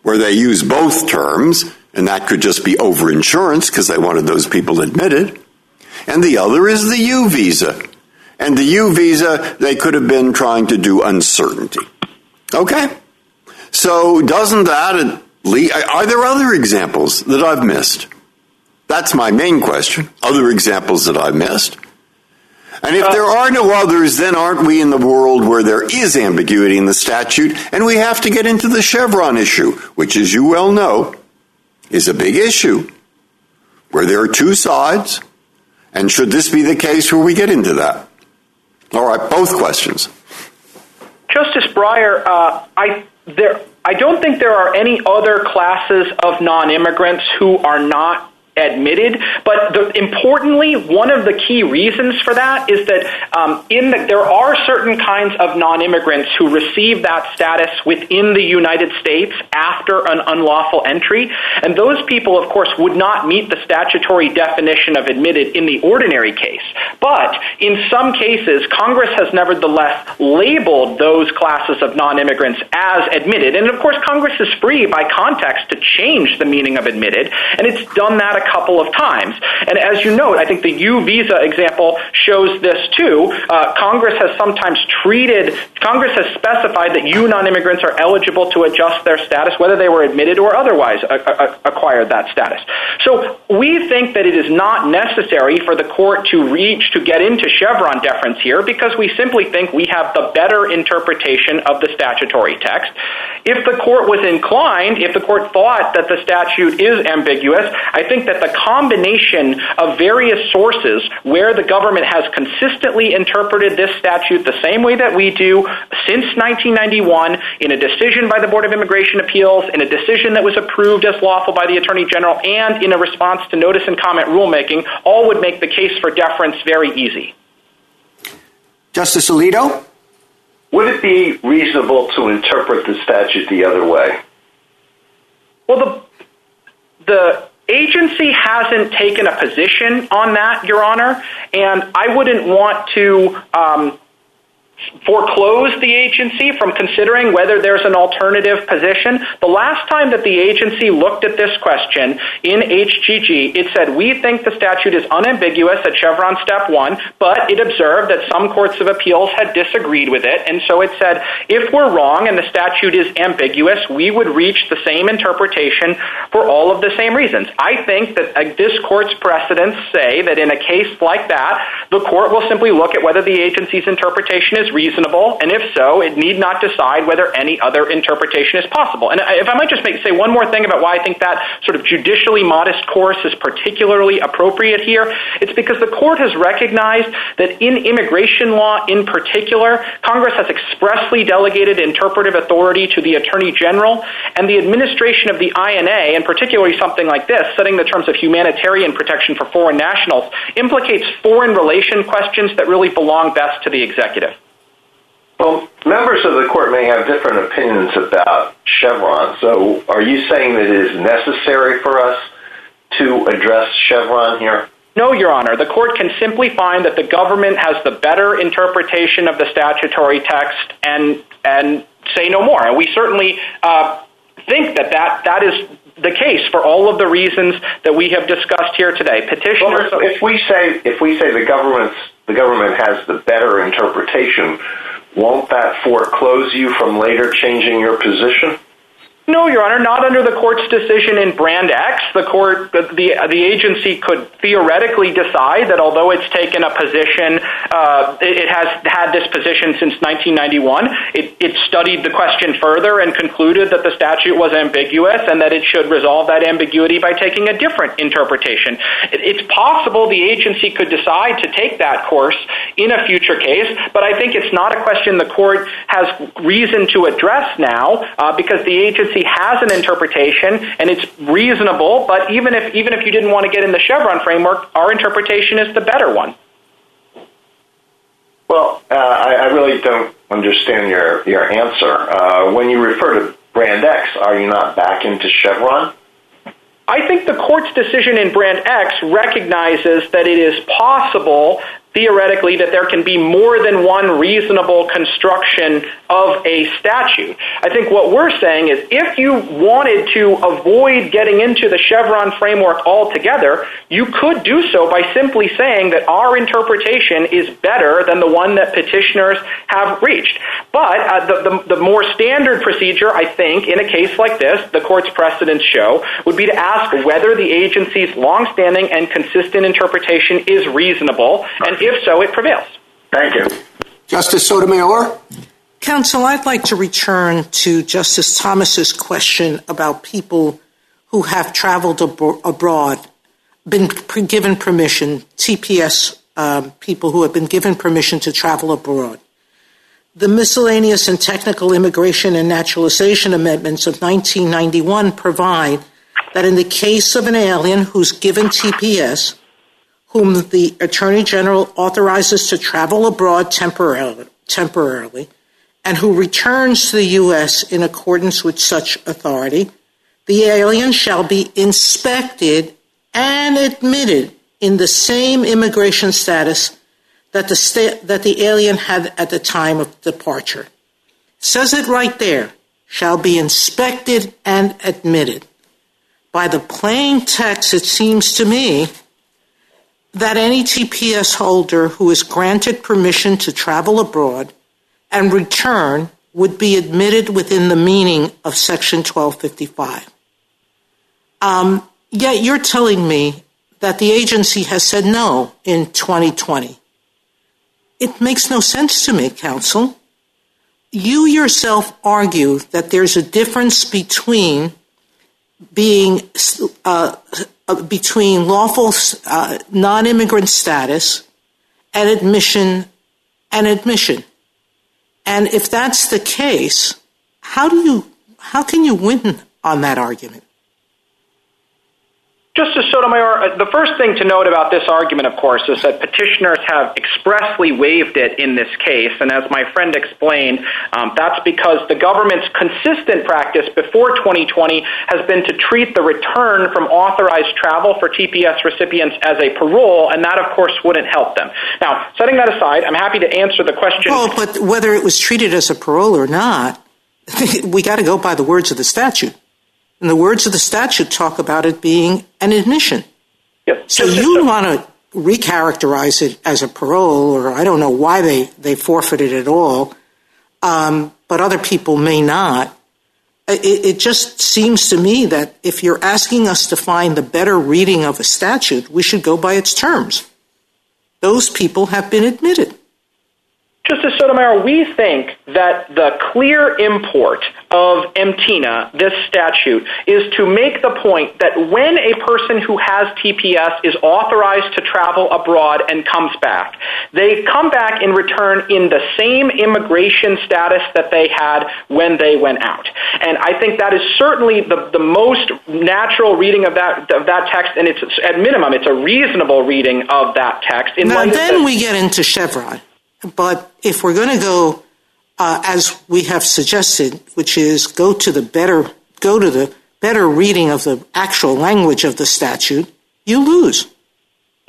where they use both terms, and that could just be over-insurance because they wanted those people admitted. And the other is the U visa. And the U visa, they could have been trying to do uncertainty. Okay? So doesn't that are there other examples that I've missed? That's my main question. Other examples that I've missed? And if there are no others, then aren't we in the world where there is ambiguity in the statute and we have to get into the Chevron issue, which as you well know, is a big issue where there are two sides. And should this be the case where we get into that? All right, both questions. Justice Breyer, uh, I there I don't think there are any other classes of non-immigrants who are not admitted. But the, importantly, one of the key reasons for that is that um, in the, there are certain kinds of non-immigrants who receive that status within the United States after an unlawful entry, and those people, of course, would not meet the statutory definition of admitted in the ordinary case. But in some cases, Congress has nevertheless labeled those classes of non-immigrants as admitted, and of course, Congress is free by context to change the meaning of admitted, and it's done that couple of times. And as you know, I think the U visa example shows this too. Uh, Congress has sometimes treated, Congress has specified that U non-immigrants are eligible to adjust their status, whether they were admitted or otherwise acquired that status. So we think that it is not necessary for the court to reach to get into Chevron deference here because we simply think we have the better interpretation of the statutory text. If the court was inclined, if the court thought that the statute is ambiguous, I think that that the combination of various sources where the government has consistently interpreted this statute the same way that we do since 1991 in a decision by the Board of Immigration Appeals, in a decision that was approved as lawful by the Attorney General, and in a response to notice and comment rulemaking, all would make the case for deference very easy. Justice Alito? Would it be reasonable to interpret the statute the other way? Well, the the agency hasn't taken a position on that, Your Honor, and I wouldn't want to um, foreclose the agency from considering whether there's an alternative position. The last time that the agency looked at this question in HGG, it said, we think the statute is unambiguous at Chevron step one, but it observed that some courts of appeals had disagreed with it. And so it said, if we're wrong and the statute is ambiguous, we would reach the same interpretation for all of the same reasons. I think that uh, this court's precedents say that in a case like that, the court will simply look at whether the agency's interpretation is reasonable, and if so, it need not decide whether any other interpretation is possible. And if I might just say one more thing about why I think that sort of judicially modest course is particularly appropriate here, it's because the court has recognized that in immigration law in particular, Congress has expressly delegated interpretive authority to the Attorney General, and the administration of the INA, and particularly something like this, setting the terms of humanitarian protection for foreign nationals, implicates foreign relation questions that really belong best to the executive. Well, members of the court may have different opinions about Chevron. So are you saying that it is necessary for us to address Chevron here? No, Your Honor. The court can simply find that the government has the better interpretation of the statutory text and and say no more. And we certainly uh, think that, that that is the case for all of the reasons that we have discussed here today. Petitioners, well, if we say if we say the government's the government has the better interpretation, won't that foreclose you from later changing your position? No, Your Honor, not under the court's decision in Brand X. The court, the, the agency could theoretically decide that although it's taken a position, uh, it, has had this position since 1991, it, it studied the question further and concluded that the statute was ambiguous and that it should resolve that ambiguity by taking a different interpretation. It, it's possible the agency could decide to take that course in a future case, but I think it's not a question the court has reason to address now uh, because the agency agency has an interpretation and it's reasonable, but even if even if you didn't want to get in the Chevron framework, our interpretation is the better one. Well, uh, I, I, really don't understand your your answer. Uh, when you refer to Brand X, are you not back into Chevron? I think the court's decision in Brand X recognizes that it is possible theoretically that there can be more than one reasonable construction of a statute. I think what we're saying is if you wanted to avoid getting into the Chevron framework altogether, you could do so by simply saying that our interpretation is better than the one that petitioners have reached. But uh, the, more standard procedure, I think, in a case like this, the court's precedents show, would be to ask whether the agency's longstanding and consistent interpretation is reasonable and if so, it prevails. Thank you. Justice Sotomayor? Counsel, I'd like to return to Justice Thomas's question about people who have traveled ab- abroad, been given permission, TPS um, people who have been given permission to travel abroad. The Miscellaneous and Technical Immigration and Naturalization Amendments of 1991 provide that in the case of an alien who's given TPS, whom the Attorney General authorizes to travel abroad temporarily, temporarily and who returns to the U.S. in accordance with such authority, the alien shall be inspected and admitted in the same immigration status that the, sta- that the alien had at the time of departure. Says it right there, shall be inspected and admitted. By the plain text, it seems to me that any TPS holder who is granted permission to travel abroad and return would be admitted within the meaning of Section 1255. Um, yet you're telling me that the agency has said no in 2020. It makes no sense to me, counsel. You yourself argue that there's a difference between being uh, between lawful uh, non-immigrant status and admission and admission. And if that's the case, how do you how can you win on that argument? Justice Sotomayor, uh, the first thing to note about this argument, of course, is that petitioners have expressly waived it in this case. And as my friend explained, um, that's because the government's consistent practice before 2020 has been to treat the return from authorized travel for TPS recipients as a parole, and that, of course, wouldn't help them. Now, setting that aside, I'm happy to answer the question. Well, but whether it was treated as a parole or not, we got to go by the words of the statute. And the words of the statute talk about it being an admission. Yep. So you want to recharacterize it as a parole, or I don't know why they, they forfeited it all, um, but other people may not. It, it just seems to me that if you're asking us to find the better reading of a statute, we should go by its terms. Those people have been admitted. Justice Sotomayor, we think that the clear import of MTINA, this statute, is to make the point that when a person who has TPS is authorized to travel abroad and comes back, they come back in return in the same immigration status that they had when they went out. And I think that is certainly the, the most natural reading of that, of that text, and it's at minimum, it's a reasonable reading of that text. In now, then we get into Chevron. But if we're going to go uh, as we have suggested, which is go to the better go to the better reading of the actual language of the statute, you lose.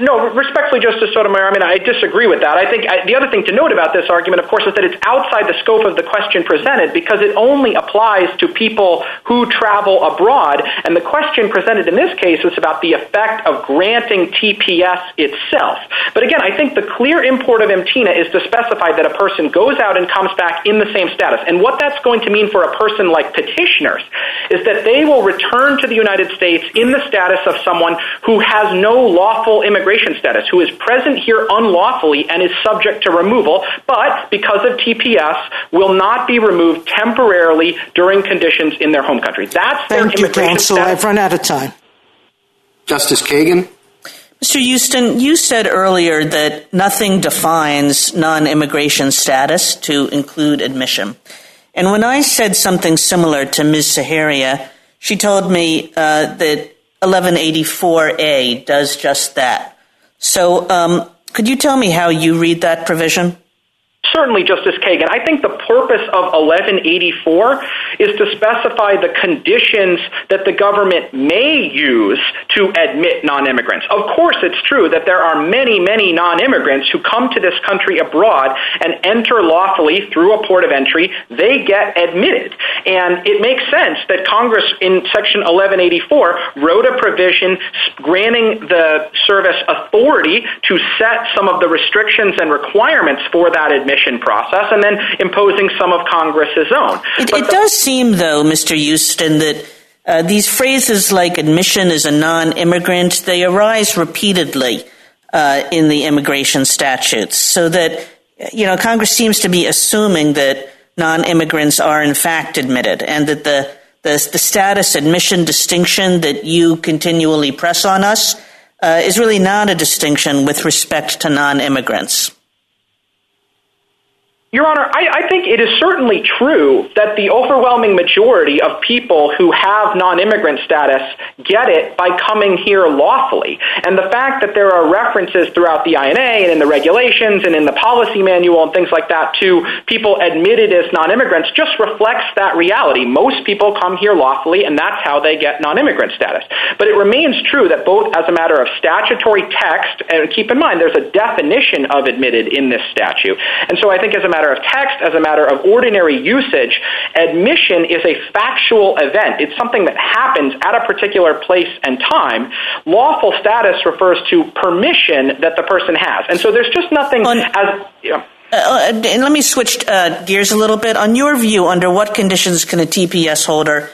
No, respectfully, Justice Sotomayor, I mean, I disagree with that. I think the other thing to note about this argument, of course, is that it's outside the scope of the question presented because it only applies to people who travel abroad. And the question presented in this case is about the effect of granting TPS itself. But again, I think the clear import of MTINA is to specify that a person goes out and comes back in the same status. And what that's going to mean for a person like petitioners is that they will return to the United States in the status of someone who has no lawful immigration status, who is present here unlawfully and is subject to removal, but because of TPS, will not be removed temporarily during conditions in their home country. That's their Thank you, counsel. status. I've run out of time. Justice Kagan? Mr. Huston, you said earlier that nothing defines non immigration status to include admission. And when I said something similar to Ms. Saharia, she told me uh, that 1184A does just that. So, um, could you tell me how you read that provision? Certainly, Justice Kagan. I think the purpose of 1184 is to specify the conditions that the government may use to admit non-immigrants. Of course, it's true that there are many, many non-immigrants who come to this country abroad and enter lawfully through a port of entry. They get admitted. And it makes sense that Congress in Section 1184 wrote a provision granting the service authority to set some of the restrictions and requirements for that admission process and then imposing some of Congress's own. It, it does seem, though, Mr. Huston, that uh, these phrases like admission as a non immigrant, they arise repeatedly uh, in the immigration statutes, so that, you know, Congress seems to be assuming that non immigrants are in fact admitted and that the, the, the status admission distinction that you continually press on us uh, is really not a distinction with respect to non immigrants. Your Honor, I, think it is certainly true that the overwhelming majority of people who have non-immigrant status get it by coming here lawfully. And the fact that there are references throughout the INA and in the regulations and in the policy manual and things like that to people admitted as non-immigrants just reflects that reality. Most people come here lawfully and that's how they get non-immigrant status. But it remains true that both as a matter of statutory text, and keep in mind there's a definition of admitted in this statute. And so I think as a matter matter of text, as a matter of ordinary usage, admission is a factual event. It's something that happens at a particular place and time. Lawful status refers to permission that the person has. And so there's just nothing On, as. You know, uh, and let me switch uh, gears a little bit. On your view, under what conditions can a TPS holder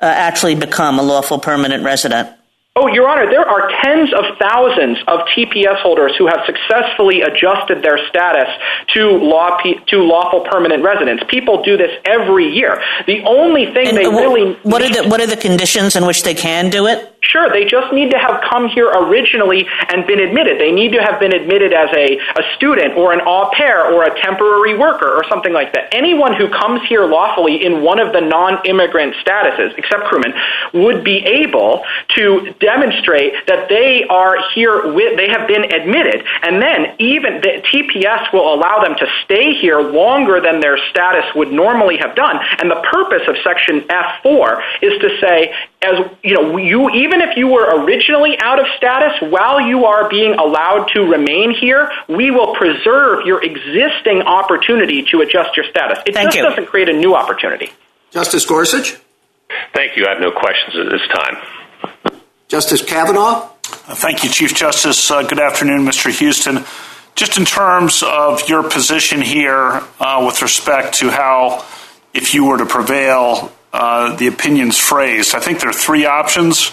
uh, actually become a lawful permanent resident? Oh, Your Honor, there are tens of thousands of TPS holders who have successfully adjusted their status to law to lawful permanent residence. People do this every year. The only thing they really what are the what are the conditions in which they can do it? Sure, they just need to have come here originally and been admitted. They need to have been admitted as a, a student or an au pair or a temporary worker or something like that. Anyone who comes here lawfully in one of the non-immigrant statuses, except crewmen, would be able to demonstrate that they are here with, they have been admitted. And then even the TPS will allow them to stay here longer than their status would normally have done. And the purpose of section F4 is to say, as you know, you even if you were originally out of status, while you are being allowed to remain here, we will preserve your existing opportunity to adjust your status. It Thank just you. doesn't create a new opportunity. Justice Gorsuch? Thank you. I have no questions at this time. Justice Kavanaugh? Uh, thank you, Chief Justice. Uh, good afternoon, Mr. Huston. Just in terms of your position here uh, with respect to how, if you were to prevail, the opinions phrased, I think there are three options,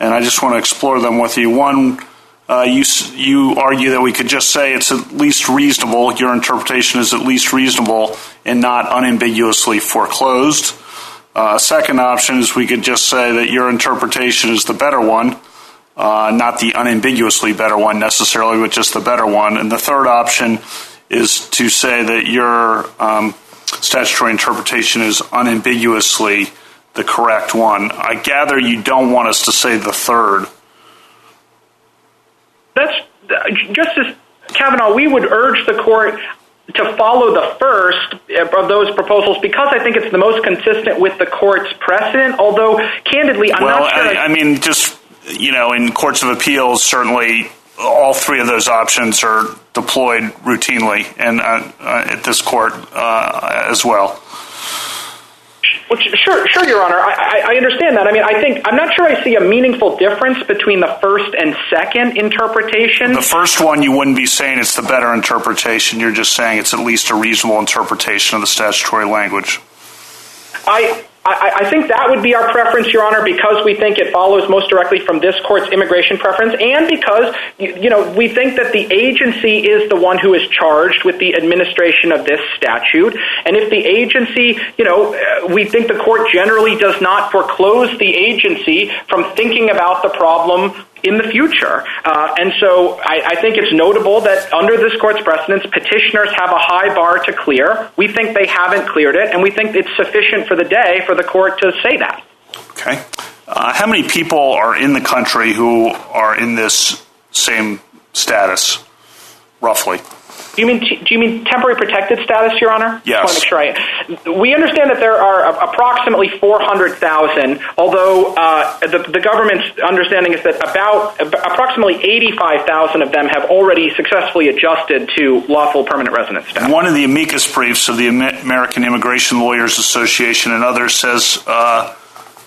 and I just want to explore them with you. One, uh, you you argue that we could just say it's at least reasonable. Your interpretation is at least reasonable and not unambiguously foreclosed. Uh, second option is we could just say that your interpretation is the better one, uh, not the unambiguously better one necessarily, but just the better one. And the third option is to say that your um, statutory interpretation is unambiguously the correct one. I gather you don't want us to say the third. That's Justice Kavanaugh. We would urge the court to follow the first of those proposals because I think it's the most consistent with the court's precedent. Although, candidly, I'm well, not sure. I, I mean, just you know, in courts of appeals, certainly all three of those options are deployed routinely and uh, uh, at this court uh, as well. Sure, sure, Your Honor. I understand that. I mean, I think I'm not sure I see a meaningful difference between the first and second interpretation. The first one, you wouldn't be saying it's the better interpretation. You're just saying it's at least a reasonable interpretation of the statutory language. I think that would be our preference, Your Honor, because we think it follows most directly from this court's immigration preference and because, you know, we think that the agency is the one who is charged with the administration of this statute. And if the agency, you know, uh, we think the court generally does not foreclose the agency from thinking about the problem in the future. Uh, and so I think it's notable that under this court's precedents, petitioners have a high bar to clear. We think they haven't cleared it, and we think it's sufficient for the day for the court to say that. Okay. Uh, how many people are in the country who are in this same status, roughly? Do you mean do you mean temporary protected status, Your Honor? Yes. We understand that there are approximately 400,000, although uh, the government's understanding is that about approximately 85,000 of them have already successfully adjusted to lawful permanent residence status. One of the amicus briefs of the American Immigration Lawyers Association and others says uh,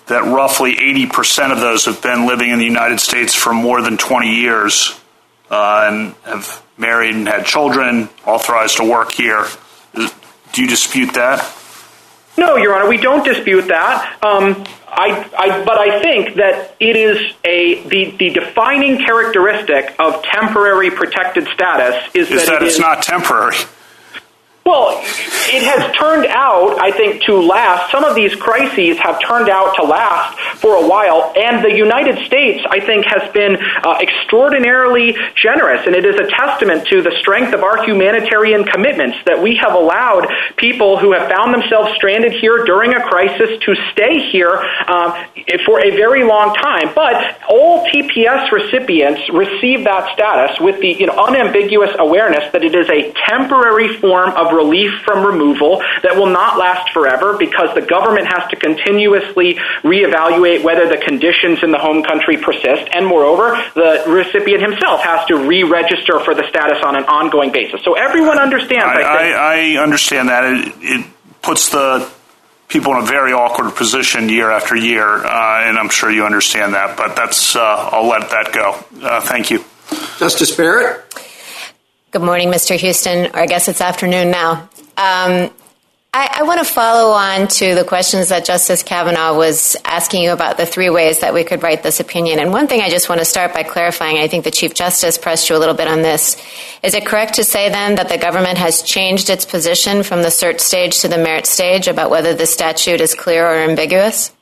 that roughly 80% of those have been living in the United States for more than 20 years uh, and have married and had children, authorized to work here. Do you dispute that? No, Your Honor, we don't dispute that. Um, but I think that it is the defining characteristic of temporary protected status is that it's not temporary. Well, it has turned out, I think, to last. Some of these crises have turned out to last for a while, and the United States, I think, has been uh, extraordinarily generous, and it is a testament to the strength of our humanitarian commitments that we have allowed people who have found themselves stranded here during a crisis to stay here um, for a very long time. But all TPS recipients receive that status with the unambiguous awareness that it is a temporary form of relief from removal that will not last forever because the government has to continuously reevaluate whether the conditions in the home country persist, and moreover, the recipient himself has to re-register for the status on an ongoing basis. So everyone understands. I understand that. It puts the people in a very awkward position year after year, uh, and I'm sure you understand that, but that's uh, I'll let that go. Uh, thank you. Justice Barrett? Good morning, Mr. Huston, or I guess it's afternoon now. Um, I want to follow on to the questions that Justice Kavanaugh was asking you about the three ways that we could write this opinion, and one thing I just want to start by clarifying, I think the Chief Justice pressed you a little bit on this. Is it correct to say, then, that the government has changed its position from the cert stage to the merit stage about whether the statute is clear or ambiguous?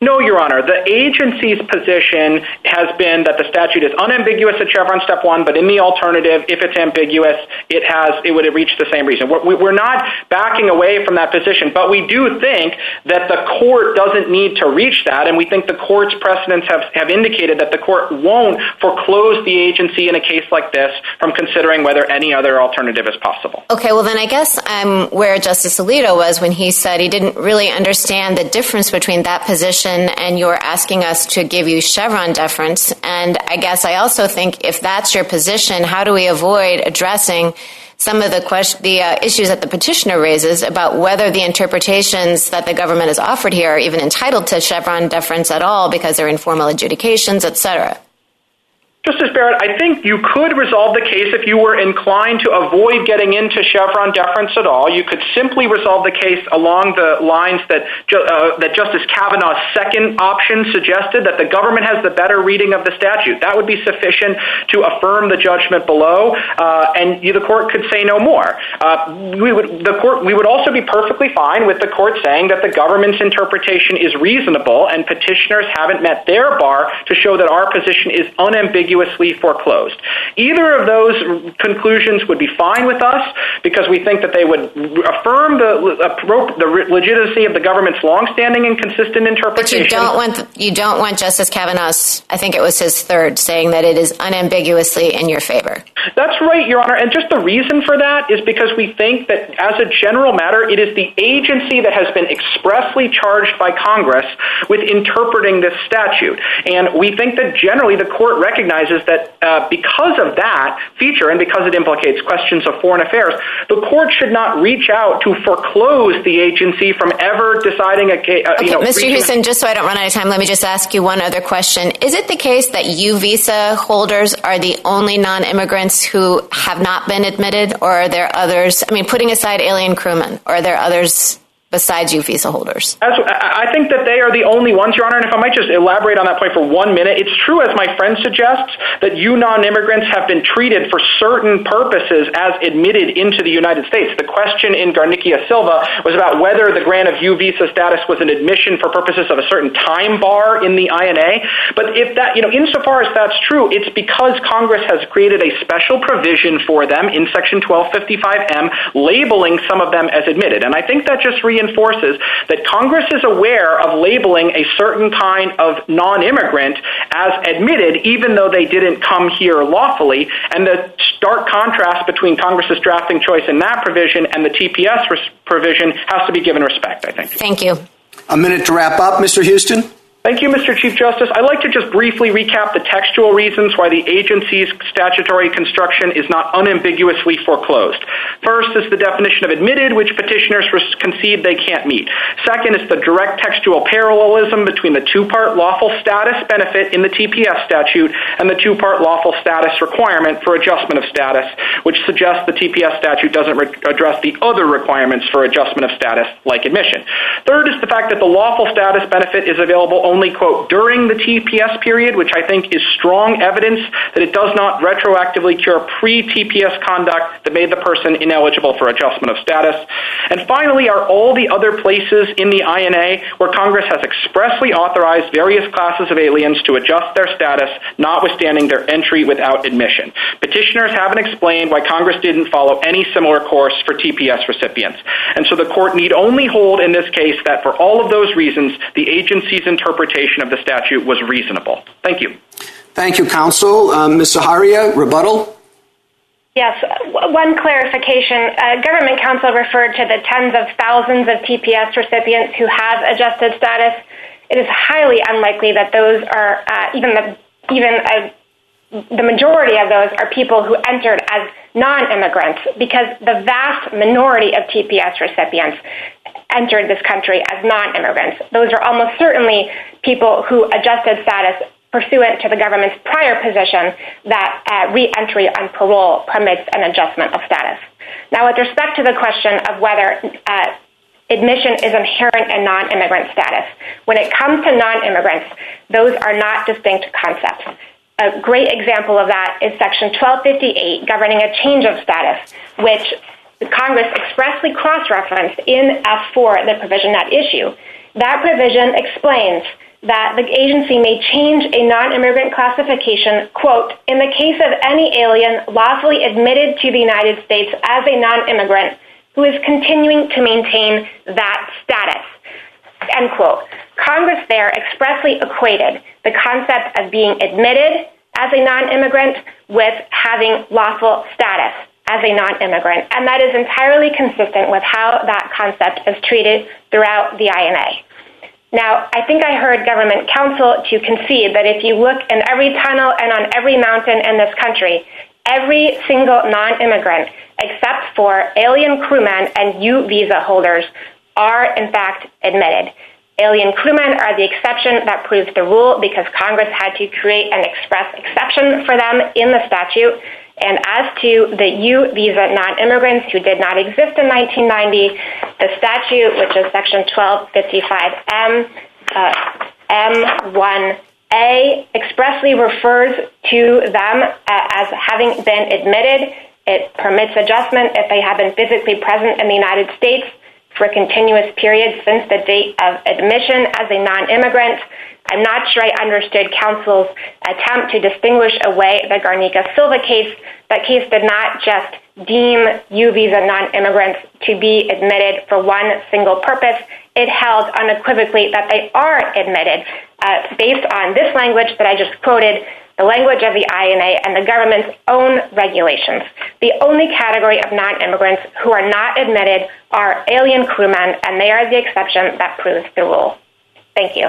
No, Your Honor. The agency's position has been that the statute is unambiguous at Chevron Step 1, but in the alternative, if it's ambiguous, it has it would have reached the same reason. We're not backing away from that position, but we do think that the court doesn't need to reach that, and we think the court's precedents have have indicated that the court won't foreclose the agency in a case like this from considering whether any other alternative is possible. Okay, well, then I guess I'm where Justice Alito was when he said he didn't really understand the difference between that position and you're asking us to give you Chevron deference, and I guess I also think if that's your position, how do we avoid addressing some of the uh, issues that the petitioner raises about whether the interpretations that the government has offered here are even entitled to Chevron deference at all because they're informal adjudications, et cetera? Justice Barrett, I think you could resolve the case if you were inclined to avoid getting into Chevron deference at all. You could simply resolve the case along the lines that uh, that Justice Kavanaugh's second option suggested, that the government has the better reading of the statute. That would be sufficient to affirm the judgment below, uh, and the court could say no more. Uh, we would the court we would also be perfectly fine with the court saying that the government's interpretation is reasonable and petitioners haven't met their bar to show that our position is unambiguously foreclosed. Either of those conclusions would be fine with us because we think that they would affirm the uh, legitimacy of the government's longstanding and consistent interpretation. But you don't want Justice Kavanaugh's, I think it was his third, saying that it is unambiguously in your favor. That's right, Your Honor, and just the reason for that is because we think that as a general matter, it is the agency that has been expressly charged by Congress with interpreting this statute. And we think that generally the court recognizes recognizes that uh, because of that feature and because it implicates questions of foreign affairs, the court should not reach out to foreclose the agency from ever deciding a case. Uh, okay, Mr. Huston, just so I don't run out of time, let me just ask you one other question. Is it the case that U visa holders are the only non-immigrants who have not been admitted or are there others? I mean, putting aside alien crewmen, are there others besides U visa holders? I think that they are the only ones, Your Honor, and if I might just elaborate on that point for one minute, it's true, as my friend suggests, that you non-immigrants have been treated for certain purposes as admitted into the United States. The question in Garnica Silva was about whether the grant of U visa status was an admission for purposes of a certain time bar in the INA, but if that, you know, insofar as that's true, it's because Congress has created a special provision for them in Section 1255M labeling some of them as admitted, and I think that just reinforces that Congress is aware of labeling a certain kind of non-immigrant as admitted even though they didn't come here lawfully, and the stark contrast between Congress's drafting choice in that provision and the TPS provision has to be given respect, I think. Thank you. A minute to wrap up, Mr. Huston. Thank you, Mr. Chief Justice. I'd like to just briefly recap the textual reasons why the agency's statutory construction is not unambiguously foreclosed. First is the definition of admitted, which petitioners concede they can't meet. Second is the direct textual parallelism between the two-part lawful status benefit in the TPS statute and the two-part lawful status requirement for adjustment of status, which suggests the TPS statute doesn't address the other requirements for adjustment of status like admission. Third is the fact that the lawful status benefit is available only, quote, during the TPS period, which I think is strong evidence that it does not retroactively cure pre-TPS conduct that made the person ineligible for adjustment of status. And finally, are all the other places in the INA where Congress has expressly authorized various classes of aliens to adjust their status, notwithstanding their entry without admission. Petitioners haven't explained why Congress didn't follow any similar course for TPS recipients. And so the court need only hold in this case that for all of those reasons, the agency's interpretation of the statute was reasonable. Thank you. Thank you, counsel. Um, Ms. Saharia, rebuttal? Yes, one clarification. Uh, government counsel referred to the tens of thousands of TPS recipients who have adjusted status. It is highly unlikely that those are, uh, even uh, the majority of those are people who entered as non-immigrants because the vast minority of TPS recipients entered this country as non-immigrants. Those are almost certainly people who adjusted status pursuant to the government's prior position that uh, re-entry on parole permits an adjustment of status. Now, with respect to the question of whether uh, admission is inherent in non-immigrant status, when it comes to non-immigrants, those are not distinct concepts. A great example of that is Section 1258 governing a change of status, which Congress expressly cross-referenced in F4, the provision at issue. That provision explains that the agency may change a non-immigrant classification, quote, in the case of any alien lawfully admitted to the United States as a non-immigrant who is continuing to maintain that status, end quote. Congress there expressly equated the concept of being admitted as a non-immigrant with having lawful status as a non-immigrant, and that is entirely consistent with how that concept is treated throughout the INA. Now, I think I heard government counsel to concede that if you look in every tunnel and on every mountain in this country, every single non-immigrant except for alien crewmen and U visa holders are, in fact, admitted. Alien crewmen are the exception that proves the rule because Congress had to create an express exception for them in the statute, and as to the U visa non-immigrants who did not exist in 1990, the statute, which is Section 1255M, uh, M1A, expressly refers to them as having been admitted. It permits adjustment if they have been physically present in the United States for a continuous period since the date of admission as a non-immigrant. I'm not sure I understood counsel's attempt to distinguish away the Garnica Silva case. That case did not just deem U visa non-immigrants to be admitted for one single purpose. It held unequivocally that they are admitted uh, based on this language that I just quoted, the language of the INA and the government's own regulations. The only category of non-immigrants who are not admitted are alien crewmen, and they are the exception that proves the rule. Thank you.